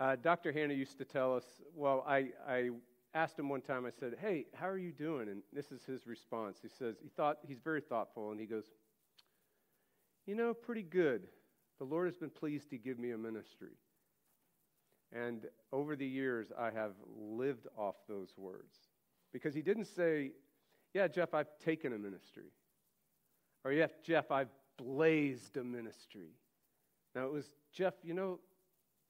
Uh, Dr. Hanna used to tell us, well, I, I asked him one time, I said, Hey, how are you doing? And this is his response. He says, he thought, he's very thoughtful, and he goes, You know, pretty good. The Lord has been pleased to give me a ministry. And over the years, I have lived off those words. Because he didn't say, Yeah, Jeff, I've taken a ministry. Or, Yeah, Jeff, I've blazed a ministry. Now, it was, Jeff, you know,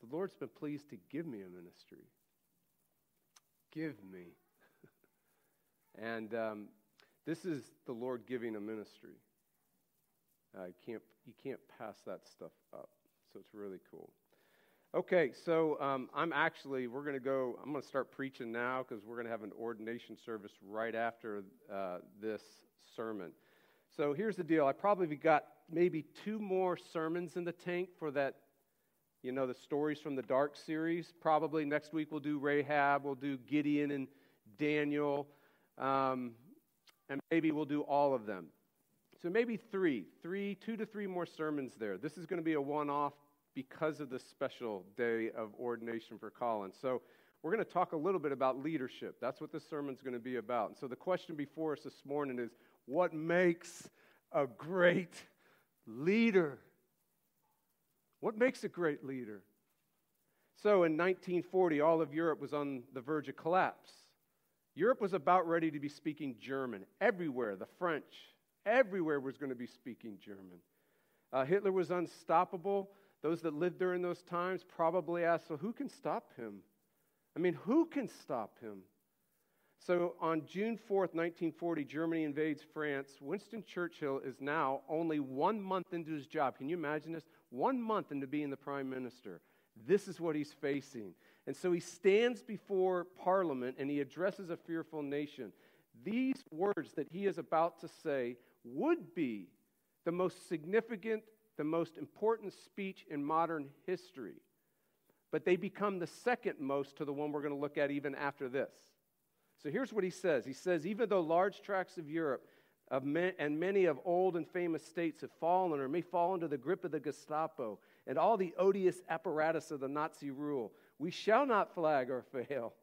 the Lord's been pleased to give me a ministry. Give me. and um, this is the Lord giving a ministry. Uh, you, can't, you can't pass that stuff up. So it's really cool. Okay, so um, I'm actually, we're going to go, I'm going to start preaching now because we're going to have an ordination service right after uh, this sermon. So here's the deal I probably got maybe two more sermons in the tank for that you know, the stories from the Dark series. Probably next week we'll do Rahab, we'll do Gideon and Daniel, um, and maybe we'll do all of them. So maybe three, three, two to three more sermons there. This is going to be a one off because of the special day of ordination for Colin. So we're going to talk a little bit about leadership. That's what this sermon's going to be about. And so the question before us this morning is what makes a great leader? What makes a great leader? So in 1940, all of Europe was on the verge of collapse. Europe was about ready to be speaking German. Everywhere, the French, everywhere was going to be speaking German. Uh, Hitler was unstoppable. Those that lived during those times probably asked, so who can stop him? I mean, who can stop him? So on June 4th, 1940, Germany invades France. Winston Churchill is now only one month into his job. Can you imagine this? One month into being the prime minister. This is what he's facing. And so he stands before Parliament and he addresses a fearful nation. These words that he is about to say would be the most significant, the most important speech in modern history. But they become the second most to the one we're going to look at even after this. So here's what he says He says, Even though large tracts of Europe of men, and many of old and famous states have fallen or may fall into the grip of the Gestapo and all the odious apparatus of the Nazi rule, we shall not flag or fail.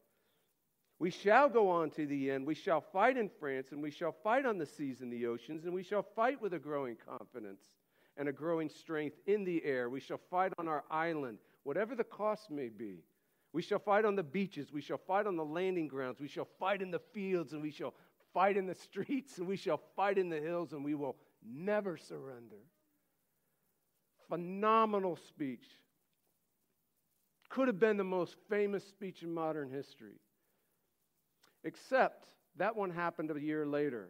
We shall go on to the end. We shall fight in France, and we shall fight on the seas and the oceans, and we shall fight with a growing confidence and a growing strength in the air. We shall fight on our island, whatever the cost may be. We shall fight on the beaches. We shall fight on the landing grounds. We shall fight in the fields, and we shall fight in the streets, and we shall fight in the hills, and we will never surrender. Phenomenal speech. Could have been the most famous speech in modern history. Except that one happened a year later.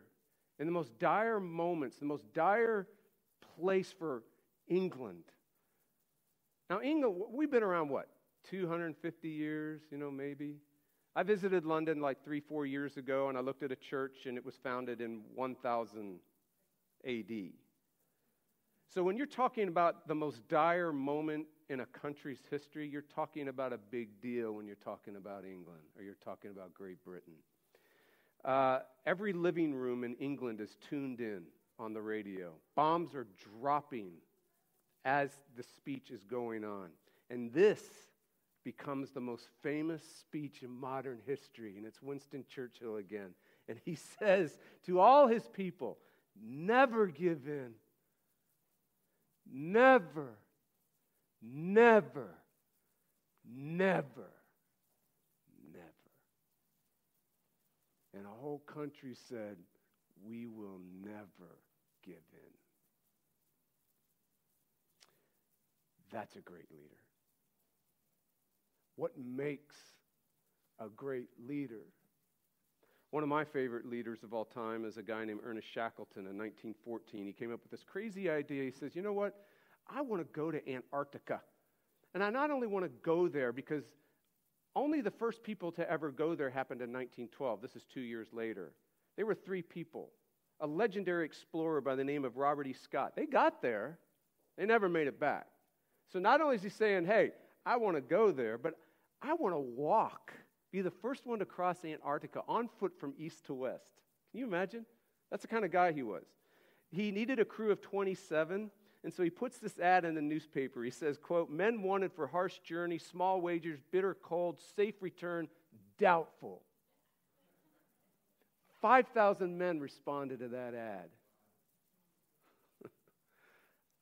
In the most dire moments, the most dire place for England. Now, England, we've been around what? 250 years, you know, maybe. I visited London like three, four years ago, and I looked at a church, and it was founded in 1000 AD. So when you're talking about the most dire moment in a country's history, you're talking about a big deal when you're talking about England or you're talking about Great Britain. Uh, every living room in England is tuned in on the radio. Bombs are dropping as the speech is going on. And this becomes the most famous speech in modern history, and it's Winston Churchill again. And he says to all his people, never give in. Never, never, never, never. And a whole country said, We will never give in. That's a great leader. What makes a great leader? One of my favorite leaders of all time is a guy named Ernest Shackleton in 1914. He came up with this crazy idea. He says, You know what? I want to go to Antarctica. And I not only want to go there because only the first people to ever go there happened in 1912. This is two years later. They were three people. A legendary explorer by the name of Robert E. Scott. They got there, they never made it back. So not only is he saying, Hey, I want to go there, but I want to walk, be the first one to cross Antarctica on foot from east to west. Can you imagine? That's the kind of guy he was. He needed a crew of 27. And so he puts this ad in the newspaper. He says, quote, men wanted for harsh journey, small wages, bitter cold, safe return, doubtful. 5,000 men responded to that ad.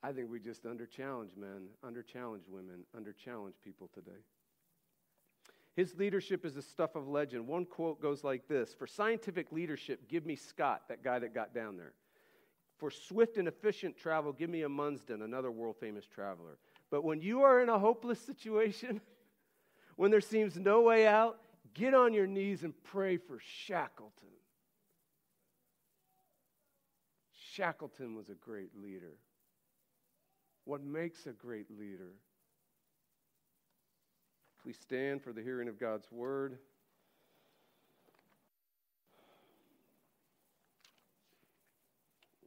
I think we just under challenge men, under challenge women, under challenge people today. His leadership is the stuff of legend. One quote goes like this For scientific leadership, give me Scott, that guy that got down there. For swift and efficient travel, give me Amundsen, another world famous traveler. But when you are in a hopeless situation, when there seems no way out, get on your knees and pray for Shackleton. Shackleton was a great leader. What makes a great leader? Please stand for the hearing of God's word.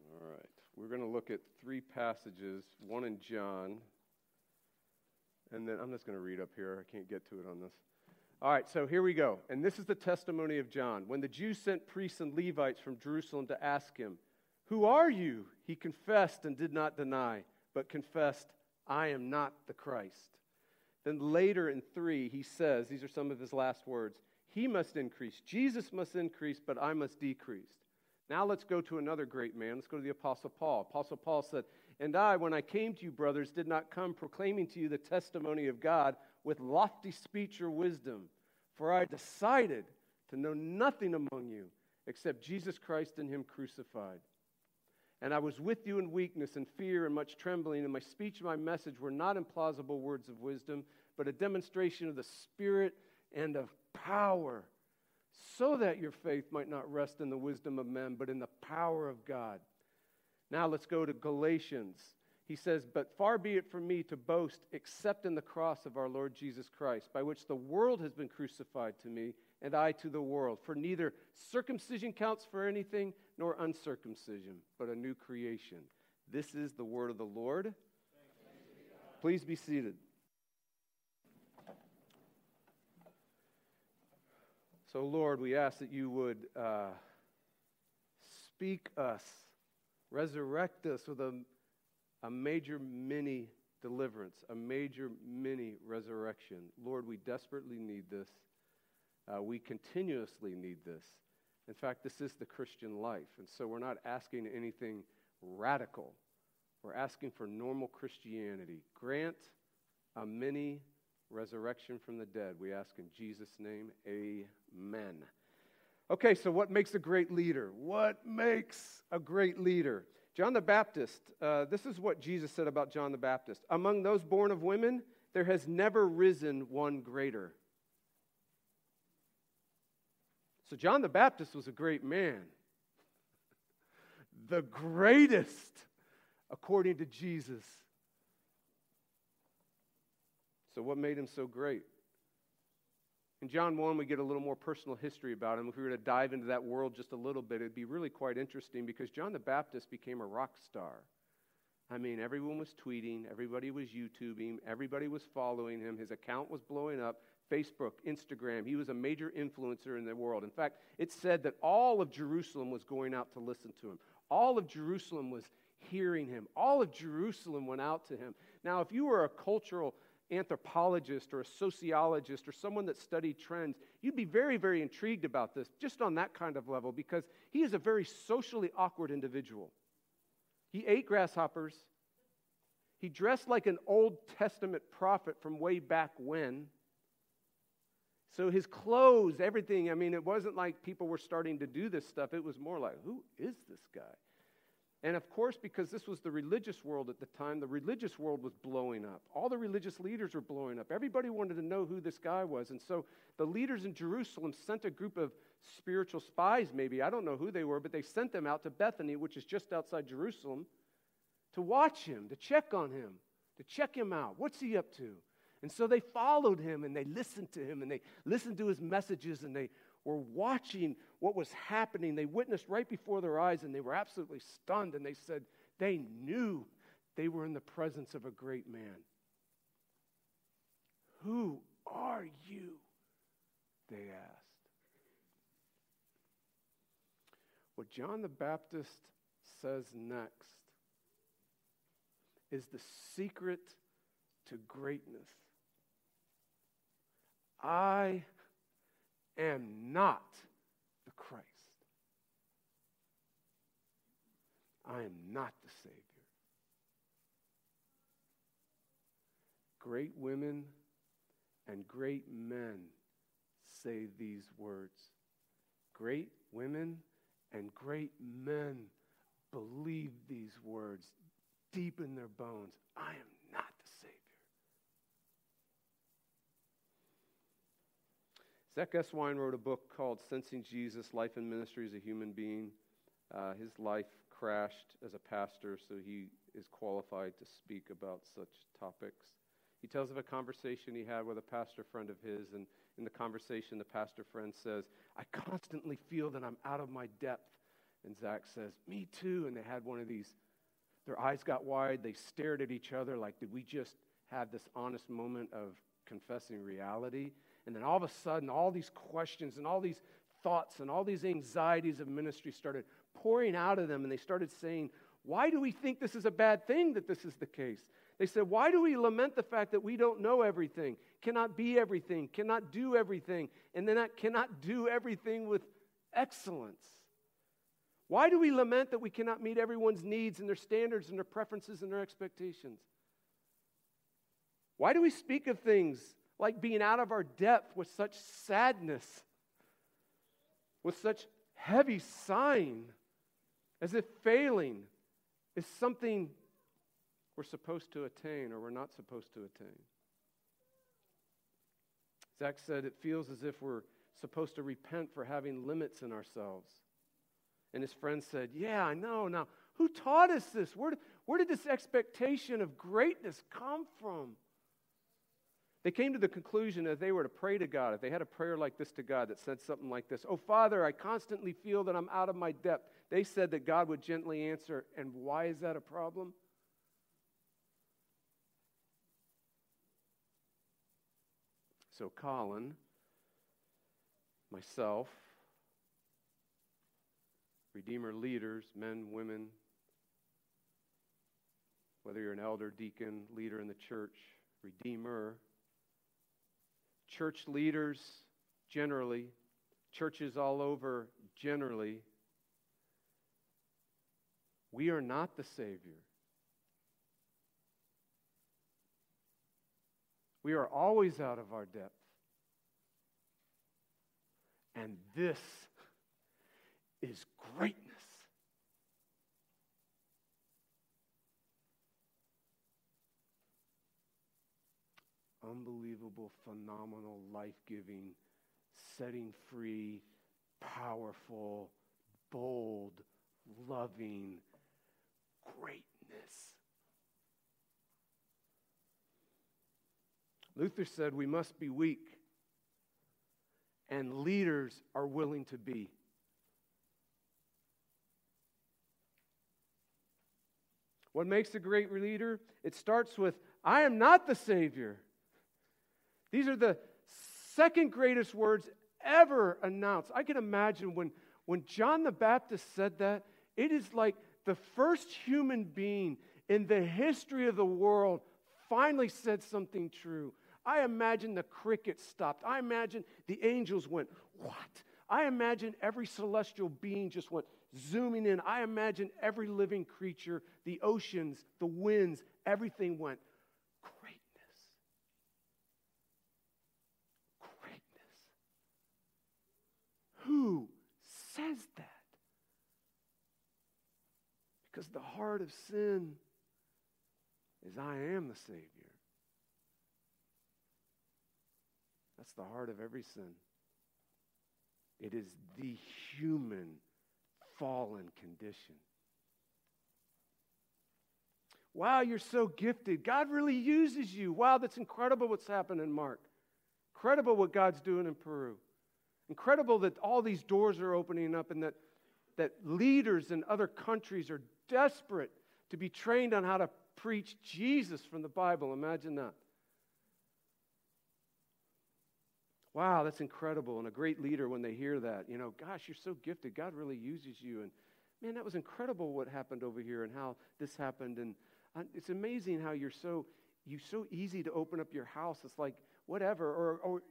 All right. We're going to look at three passages, one in John, and then I'm just going to read up here. I can't get to it on this. All right, so here we go. And this is the testimony of John. When the Jews sent priests and Levites from Jerusalem to ask him, Who are you? He confessed and did not deny, but confessed, I am not the Christ. Then later in 3, he says, These are some of his last words He must increase, Jesus must increase, but I must decrease. Now let's go to another great man. Let's go to the Apostle Paul. Apostle Paul said, And I, when I came to you, brothers, did not come proclaiming to you the testimony of God with lofty speech or wisdom, for I decided to know nothing among you except Jesus Christ and Him crucified. And I was with you in weakness and fear and much trembling, and my speech and my message were not implausible words of wisdom, but a demonstration of the Spirit and of power, so that your faith might not rest in the wisdom of men, but in the power of God. Now let's go to Galatians. He says, But far be it from me to boast except in the cross of our Lord Jesus Christ, by which the world has been crucified to me, and I to the world. For neither circumcision counts for anything, nor uncircumcision, but a new creation. This is the word of the Lord. Please be seated. So, Lord, we ask that you would uh, speak us, resurrect us with a, a major mini deliverance, a major mini resurrection. Lord, we desperately need this. Uh, we continuously need this. In fact, this is the Christian life. And so we're not asking anything radical. We're asking for normal Christianity. Grant a mini resurrection from the dead. We ask in Jesus' name, amen. Okay, so what makes a great leader? What makes a great leader? John the Baptist, uh, this is what Jesus said about John the Baptist. Among those born of women, there has never risen one greater. So, John the Baptist was a great man, the greatest according to Jesus. So, what made him so great? In John 1, we get a little more personal history about him. If we were to dive into that world just a little bit, it'd be really quite interesting because John the Baptist became a rock star. I mean, everyone was tweeting, everybody was YouTubing, everybody was following him. His account was blowing up. Facebook, Instagram. He was a major influencer in the world. In fact, it said that all of Jerusalem was going out to listen to him. All of Jerusalem was hearing him. All of Jerusalem went out to him. Now, if you were a cultural anthropologist or a sociologist or someone that studied trends, you'd be very, very intrigued about this, just on that kind of level, because he is a very socially awkward individual. He ate grasshoppers. He dressed like an Old Testament prophet from way back when. So his clothes, everything, I mean, it wasn't like people were starting to do this stuff. It was more like, who is this guy? And of course, because this was the religious world at the time, the religious world was blowing up. All the religious leaders were blowing up. Everybody wanted to know who this guy was. And so the leaders in Jerusalem sent a group of spiritual spies, maybe. I don't know who they were, but they sent them out to Bethany, which is just outside Jerusalem, to watch him, to check on him, to check him out. What's he up to? And so they followed him and they listened to him and they listened to his messages and they were watching what was happening. They witnessed right before their eyes and they were absolutely stunned and they said they knew they were in the presence of a great man. Who are you? They asked. What John the Baptist says next is the secret to greatness. I am not the Christ. I am not the Savior. Great women and great men say these words. Great women and great men believe these words deep in their bones. I am not the Savior. Zack Eswine wrote a book called Sensing Jesus Life and Ministry as a Human Being. Uh, his life crashed as a pastor, so he is qualified to speak about such topics. He tells of a conversation he had with a pastor friend of his, and in the conversation, the pastor friend says, I constantly feel that I'm out of my depth. And Zack says, Me too. And they had one of these, their eyes got wide. They stared at each other like, Did we just have this honest moment of confessing reality? And then all of a sudden, all these questions and all these thoughts and all these anxieties of ministry started pouring out of them. And they started saying, Why do we think this is a bad thing that this is the case? They said, Why do we lament the fact that we don't know everything, cannot be everything, cannot do everything, and then cannot do everything with excellence? Why do we lament that we cannot meet everyone's needs and their standards and their preferences and their expectations? Why do we speak of things like being out of our depth with such sadness, with such heavy sighing, as if failing is something we're supposed to attain or we're not supposed to attain? Zack said it feels as if we're supposed to repent for having limits in ourselves. And his friend said, Yeah, I know. Now, who taught us this? Where, where did this expectation of greatness come from? They came to the conclusion that they were to pray to God, if they had a prayer like this to God that said something like this Oh, Father, I constantly feel that I'm out of my depth. They said that God would gently answer. And why is that a problem? So, Colin, myself, Redeemer leaders, men, women, whether you're an elder, deacon, leader in the church, Redeemer, church leaders generally, churches all over generally, we are not the Savior. We are always out of our depth. And this is greatness. Unbelievable, phenomenal, life giving, setting free, powerful, bold, loving greatness. Luther said we must be weak, and leaders are willing to be. What makes a great leader? It starts with, I am not the Savior. These are the second greatest words ever announced. I can imagine when, when John the Baptist said that, it is like the first human being in the history of the world finally said something true. I imagine the crickets stopped. I imagine the angels went, What? I imagine every celestial being just went zooming in. I imagine every living creature, the oceans, the winds, everything went, Greatness. Greatness. Who says that? Because the heart of sin is I am the Savior. That's the heart of every sin. It is the human fallen condition. Wow, you're so gifted. God really uses you. Wow, that's incredible what's happened in Mark. Incredible what God's doing in Peru. Incredible that all these doors are opening up and that, that leaders in other countries are desperate to be trained on how to preach Jesus from the Bible. Imagine that. Wow, that's incredible. And a great leader, when they hear that, you know, gosh, you're so gifted. God really uses you. And man, that was incredible what happened over here and how this happened. And uh, It's amazing how you're so you're so easy to open up your house. It's like whatever or, or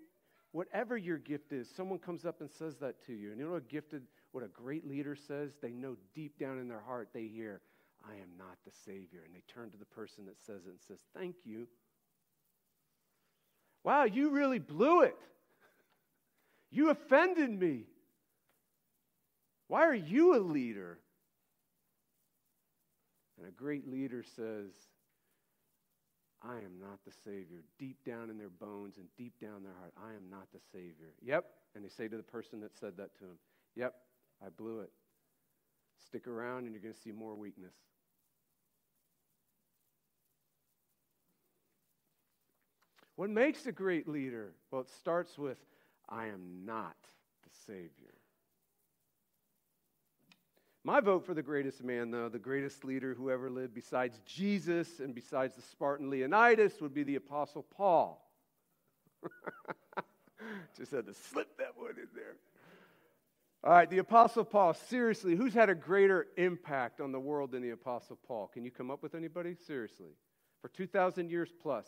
whatever your gift is. Someone comes up and says that to you, and you know what a gifted, what a great leader says. They know deep down in their heart they hear, "I am not the Savior," and they turn to the person that says it and says, "Thank you." Wow, you really blew it. You offended me. Why are you a leader? And a great leader says, I am not the Savior. Deep down in their bones and deep down their heart, I am not the Savior. Yep. And they say to the person that said that to him, Yep, I blew it. Stick around and you're going to see more weakness. What makes a great leader? Well, it starts with, I am not the Savior. My vote for the greatest man, though, the greatest leader who ever lived, besides Jesus and besides the Spartan Leonidas, would be the Apostle Paul. Just had to slip that one in there. All right, the Apostle Paul. Seriously, who's had a greater impact on the world than the Apostle Paul? Can you come up with anybody? Seriously. For 2,000 years plus,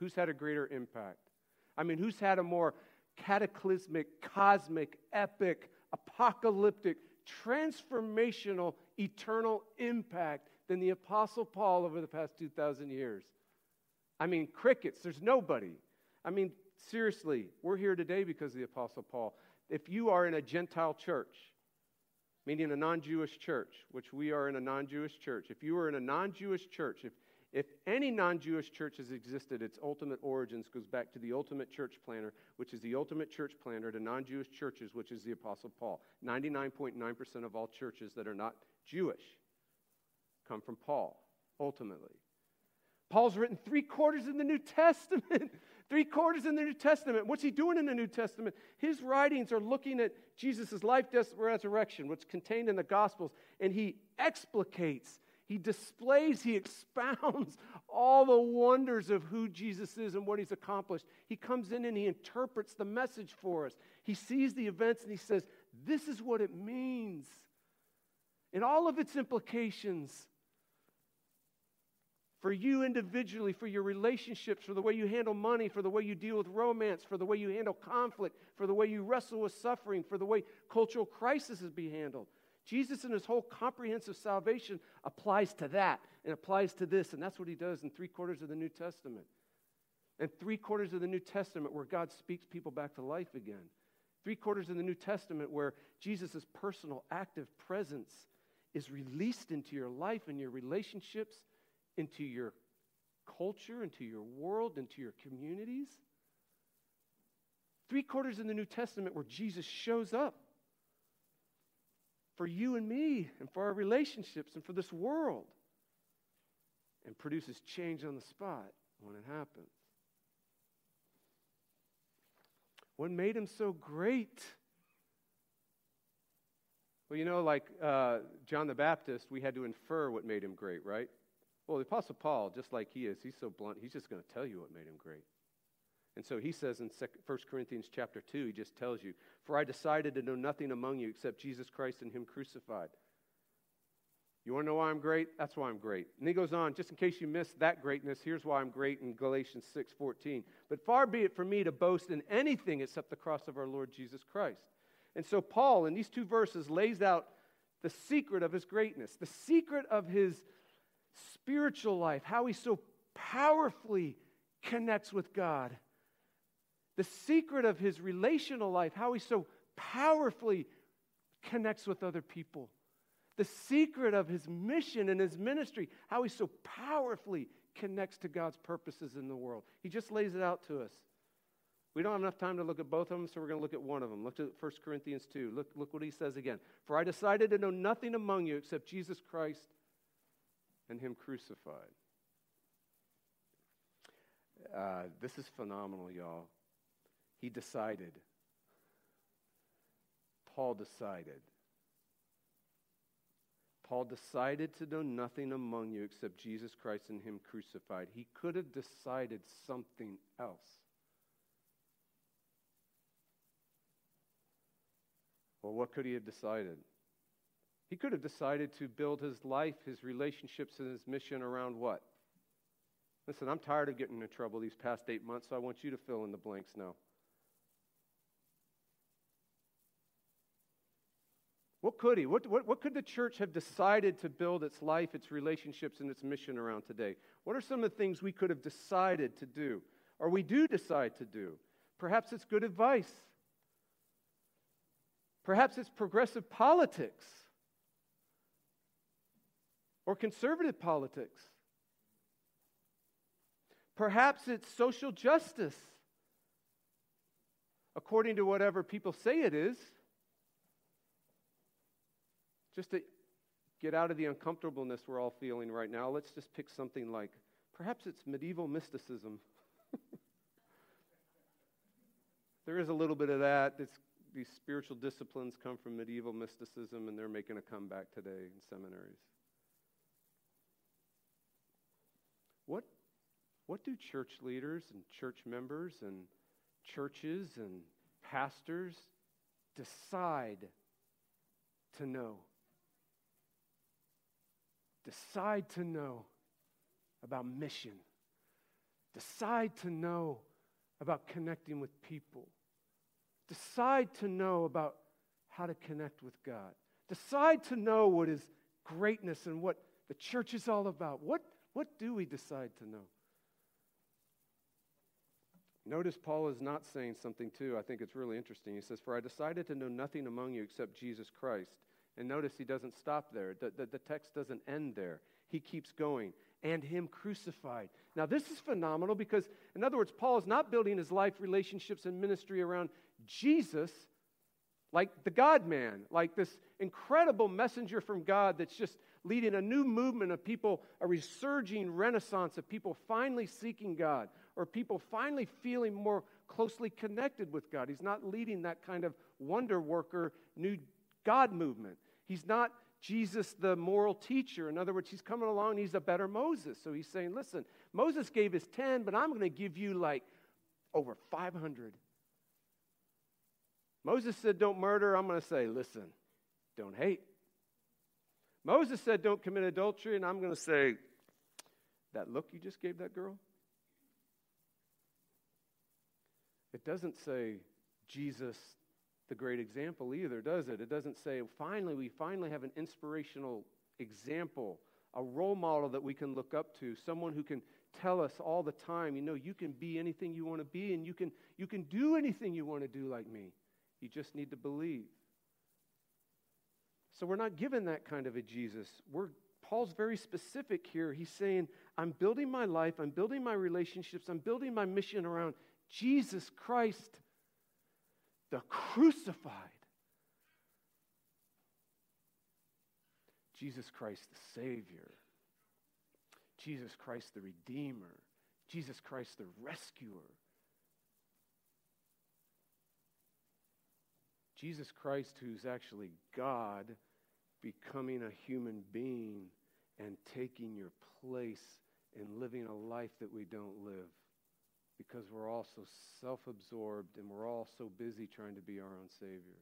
who's had a greater impact? I mean, who's had a more cataclysmic, cosmic, epic, apocalyptic, transformational, eternal impact than the Apostle Paul over the past 2,000 years. I mean, crickets, there's nobody. I mean, seriously, we're here today because of the Apostle Paul. If you are in a Gentile church, meaning a non Jewish church, which we are in a non Jewish church, if you are in a non Jewish church, if if any non Jewish church has existed, its ultimate origins goes back to the ultimate church planter, which is the ultimate church planter to non Jewish churches, which is the Apostle Paul. 99.9% of all churches that are not Jewish come from Paul, ultimately. Paul's written three quarters in the New Testament. three quarters in the New Testament. What's he doing in the New Testament? His writings are looking at Jesus' life, death, resurrection, what's contained in the Gospels, and he explicates he displays, he expounds all the wonders of who Jesus is and what he's accomplished. He comes in and he interprets the message for us. He sees the events and he says, This is what it means. And all of its implications for you individually, for your relationships, for the way you handle money, for the way you deal with romance, for the way you handle conflict, for the way you wrestle with suffering, for the way cultural crisis is be handled. Jesus and his whole comprehensive salvation applies to that and applies to this. And that's what he does in three quarters of the New Testament. And three quarters of the New Testament where God speaks people back to life again. Three quarters of the New Testament where Jesus' personal, active presence is released into your life and your relationships, into your culture, into your world, into your communities. Three quarters in the New Testament where Jesus shows up for you and me and for our relationships and for this world and produces change on the spot when it happens. What made him so great? Well, you know, like uh, John the Baptist, we had to infer what made him great, right? Well, the Apostle Paul, just like he is, he's so blunt, he's just going to tell you what made him great. And so he says in 1 Corinthians chapter 2, he just tells you, For I decided to know nothing among you except Jesus Christ and him crucified. You want to know why I'm great? That's why I'm great. And he goes on, just in case you missed that greatness, here's why I'm great in Galatians 6:14. But far be it from me to boast in anything except the cross of our Lord Jesus Christ. And so Paul in these two verses lays out the secret of his greatness, the secret of his spiritual life, how he so powerfully connects with God the secret of his relational life, how he so powerfully connects with other people, the secret of his mission and his ministry, how he so powerfully connects to God's purposes in the world. He just lays it out to us. We don't have enough time to look at both of them, so we're going to look at one of them. Look at 1 Corinthians 2. Look, look what he says again. For I decided to know nothing among you except Jesus Christ and him crucified. Uh, this is phenomenal, y'all. He decided. Paul decided. Paul decided to know nothing among you except Jesus Christ and Him crucified. He could have decided something else. Well, what could he have decided? He could have decided to build his life, his relationships, and his mission around what? Listen, I'm tired of getting in trouble these past eight months, so I want you to fill in the blanks now. What could he? What, what, what could the church have decided to build its life, its relationships, and its mission around today? What are some of the things we could have decided to do, or we do decide to do? Perhaps it's good advice. Perhaps it's progressive politics or conservative politics. Perhaps it's social justice, according to whatever people say it is. Just to get out of the uncomfortableness we're all feeling right now, let's just pick something like perhaps it's medieval mysticism. there is a little bit of that. It's, these spiritual disciplines come from medieval mysticism, and they're making a comeback today in seminaries. What, what do church leaders and church members and churches and pastors decide to know? Decide to know about mission. Decide to know about connecting with people. Decide to know about how to connect with God. Decide to know what is greatness and what the church is all about. What, what do we decide to know? Notice Paul is not saying something, too. I think it's really interesting. He says, For I decided to know nothing among you except Jesus Christ and notice he doesn't stop there. The, the, the, text doesn't end there. He keeps going. And him crucified. Now, this is phenomenal because, in other words, Paul is not building his life, relationships, and ministry around Jesus like the God man, like this incredible messenger from God that's just leading a new movement of people, a resurging renaissance of people finally seeking God or people finally feeling more closely connected with God. He's not leading that kind of wonder worker, new God movement. He's not Jesus, the moral teacher. In other words, he's coming along, he's a better Moses. So he's saying, listen, Moses gave his 10, but I'm going to give you like over 500. Moses said, don't murder. I'm going to say, listen, don't hate. Moses said, don't commit adultery. And I'm going to say, that look you just gave that girl? It doesn't say Jesus the great example either, does it? It doesn't say, finally, we finally have an inspirational example, a role model that we can look up to, someone who can tell us all the time, you know, you can be anything you want to be and you can, you can do anything you want to do like me. You just need to believe. So we're not given that kind of a Jesus. We're, Paul's very specific here. He's saying, I'm building my life, I'm building my relationships, I'm building my mission around Jesus Christ the crucified. Jesus Christ the Savior, Jesus Christ the Redeemer, Jesus Christ the Rescuer. Jesus Christ, who's actually God, becoming a human being and taking your place and living a life that we don't live because we're all so self absorbed and we're all so busy trying to be our own Savior.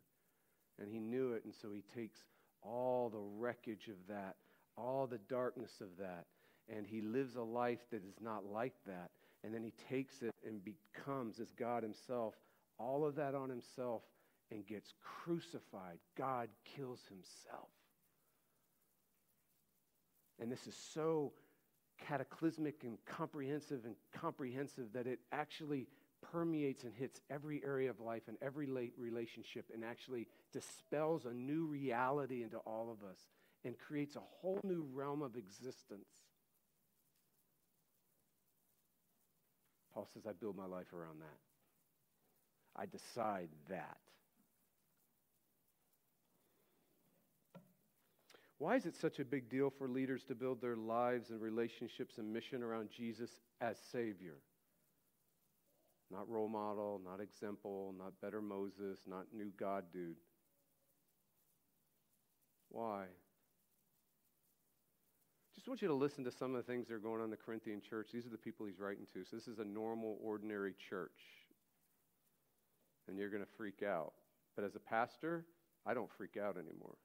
And He knew it, and so He takes all the wreckage of that, all the darkness of that, and He lives a life that is not like that. And then He takes it and becomes, as God Himself, all of that on Himself and gets crucified. God kills Himself. And this is so cataclysmic and comprehensive and comprehensive that it actually permeates and hits every area of life and every relationship and actually dispels a new reality into all of us and creates a whole new realm of existence. Paul says, I build my life around that. I decide that. Why is it such a big deal for leaders to build their lives and relationships and mission around Jesus as Savior? Not role model, not example, not better Moses, not new God dude. Why? Just want you to listen to some of the things that are going on in the Corinthian church. These are the people he's writing to. So this is a normal, ordinary church. And you're going to freak out. But as a pastor, I don't freak out anymore.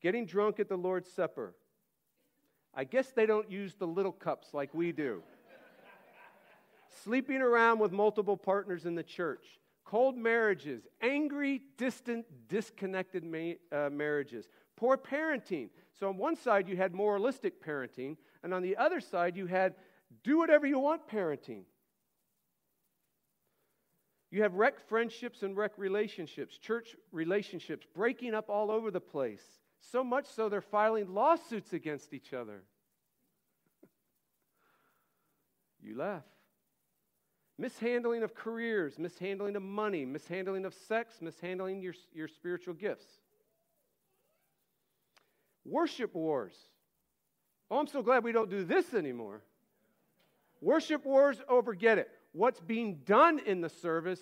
Getting drunk at the Lord's Supper. I guess they don't use the little cups like we do. Sleeping around with multiple partners in the church, cold marriages, angry, distant, disconnected ma- uh, marriages, poor parenting. So, on one side, you had moralistic parenting, and on the other side, you had do whatever you want parenting. You have wrecked friendships and wrecked relationships, church relationships breaking up all over the place. So much so they're filing lawsuits against each other. you laugh. Mishandling of careers, mishandling of money, mishandling of sex, mishandling your, your spiritual gifts. Worship wars. Oh, I'm so glad we don't do this anymore. Worship wars over, get it, what's being done in the service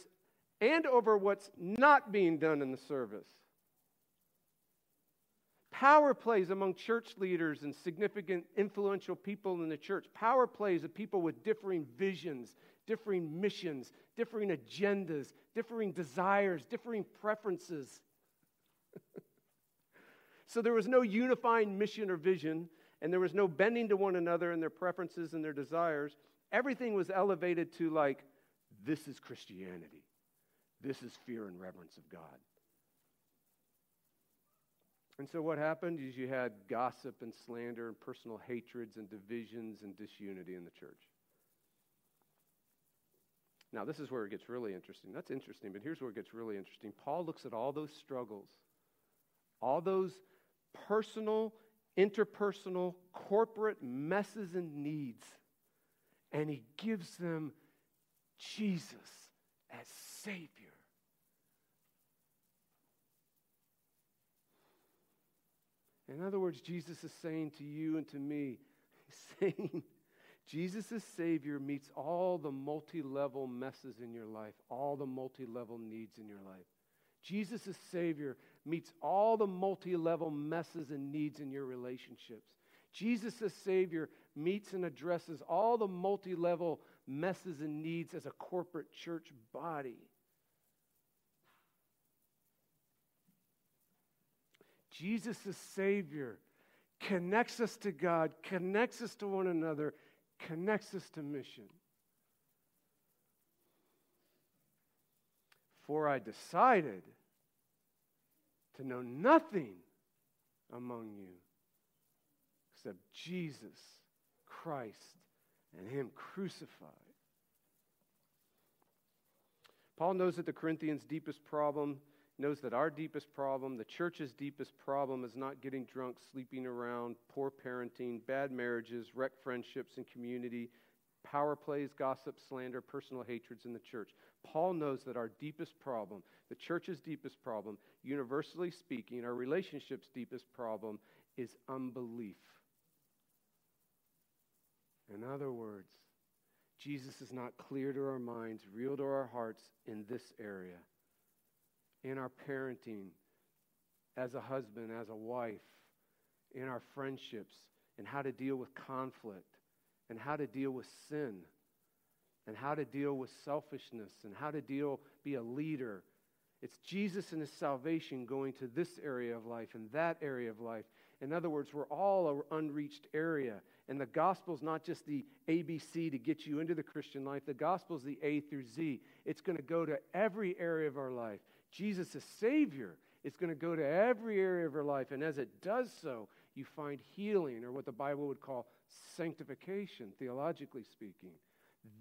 and over what's not being done in the service. Power plays among church leaders and significant influential people in the church. Power plays of people with differing visions, differing missions, differing agendas, differing desires, differing preferences. so there was no unifying mission or vision, and there was no bending to one another in their preferences and their desires. Everything was elevated to like, this is Christianity. This is fear and reverence of God. And so, what happened is you had gossip and slander and personal hatreds and divisions and disunity in the church. Now, this is where it gets really interesting. That's interesting, but here's where it gets really interesting. Paul looks at all those struggles, all those personal, interpersonal, corporate messes and needs, and he gives them Jesus as Savior. In other words, Jesus is saying to you and to me, He's saying, Jesus Savior meets all the multi level messes in your life, all the multi level needs in your life. Jesus Savior meets all the multi level messes and needs in your relationships. Jesus Savior meets and addresses all the multi level messes and needs as a corporate church body. Jesus as Savior connects us to God, connects us to one another, connects us to mission. For I decided to know nothing among you except Jesus Christ and Him crucified. Paul knows that the Corinthians' deepest problem knows that our deepest problem, the church's deepest problem, is not getting drunk, sleeping around, poor parenting, bad marriages, wrecked friendships and community, power plays, gossip, slander, personal hatreds in the church. Paul knows that our deepest problem, the church's deepest problem, universally speaking, our relationship's deepest problem, is unbelief. In other words, Jesus is not clear to our minds, real to our hearts in this area in our parenting, as a husband, as a wife, in our friendships, and how to deal with conflict, and how to deal with sin, and how to deal with selfishness, and how to deal, be a leader. It's Jesus and his salvation going to this area of life and that area of life. In other words, we're all an unreached area. And the gospel is not just the ABC to get you into the Christian life, the gospel is the A through Z. It's going to go to every area of our life. Jesus is Savior. It's going to go to every area of our life. And as it does so, you find healing, or what the Bible would call sanctification, theologically speaking.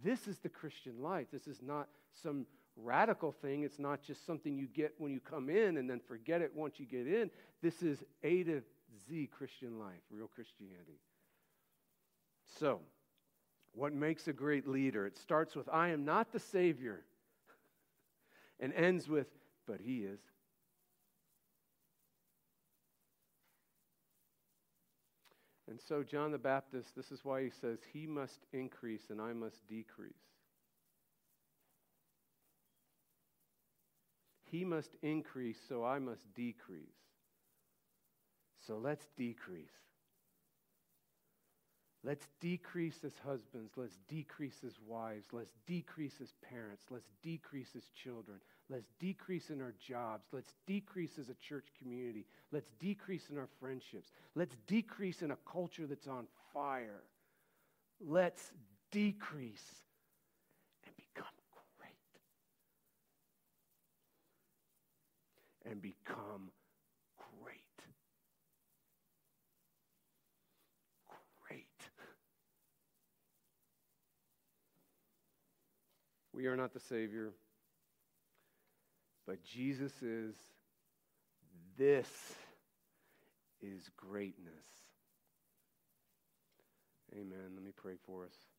This is the Christian life. This is not some radical thing. It's not just something you get when you come in and then forget it once you get in. This is A to Z Christian life, real Christianity. So, what makes a great leader? It starts with, I am not the Savior, and ends with, but He is. And so, John the Baptist, this is why he says, He must increase and I must decrease. He must increase, so I must decrease. So let's decrease. Let's decrease as husbands. Let's decrease as wives. Let's decrease as parents. Let's decrease as children. Let's decrease in our jobs. Let's decrease as a church community. Let's decrease in our friendships. Let's decrease in a culture that's on fire. Let's decrease and become great. And become great. Great. We are not the Savior, but Jesus is. This is greatness. Amen. Let me pray for us.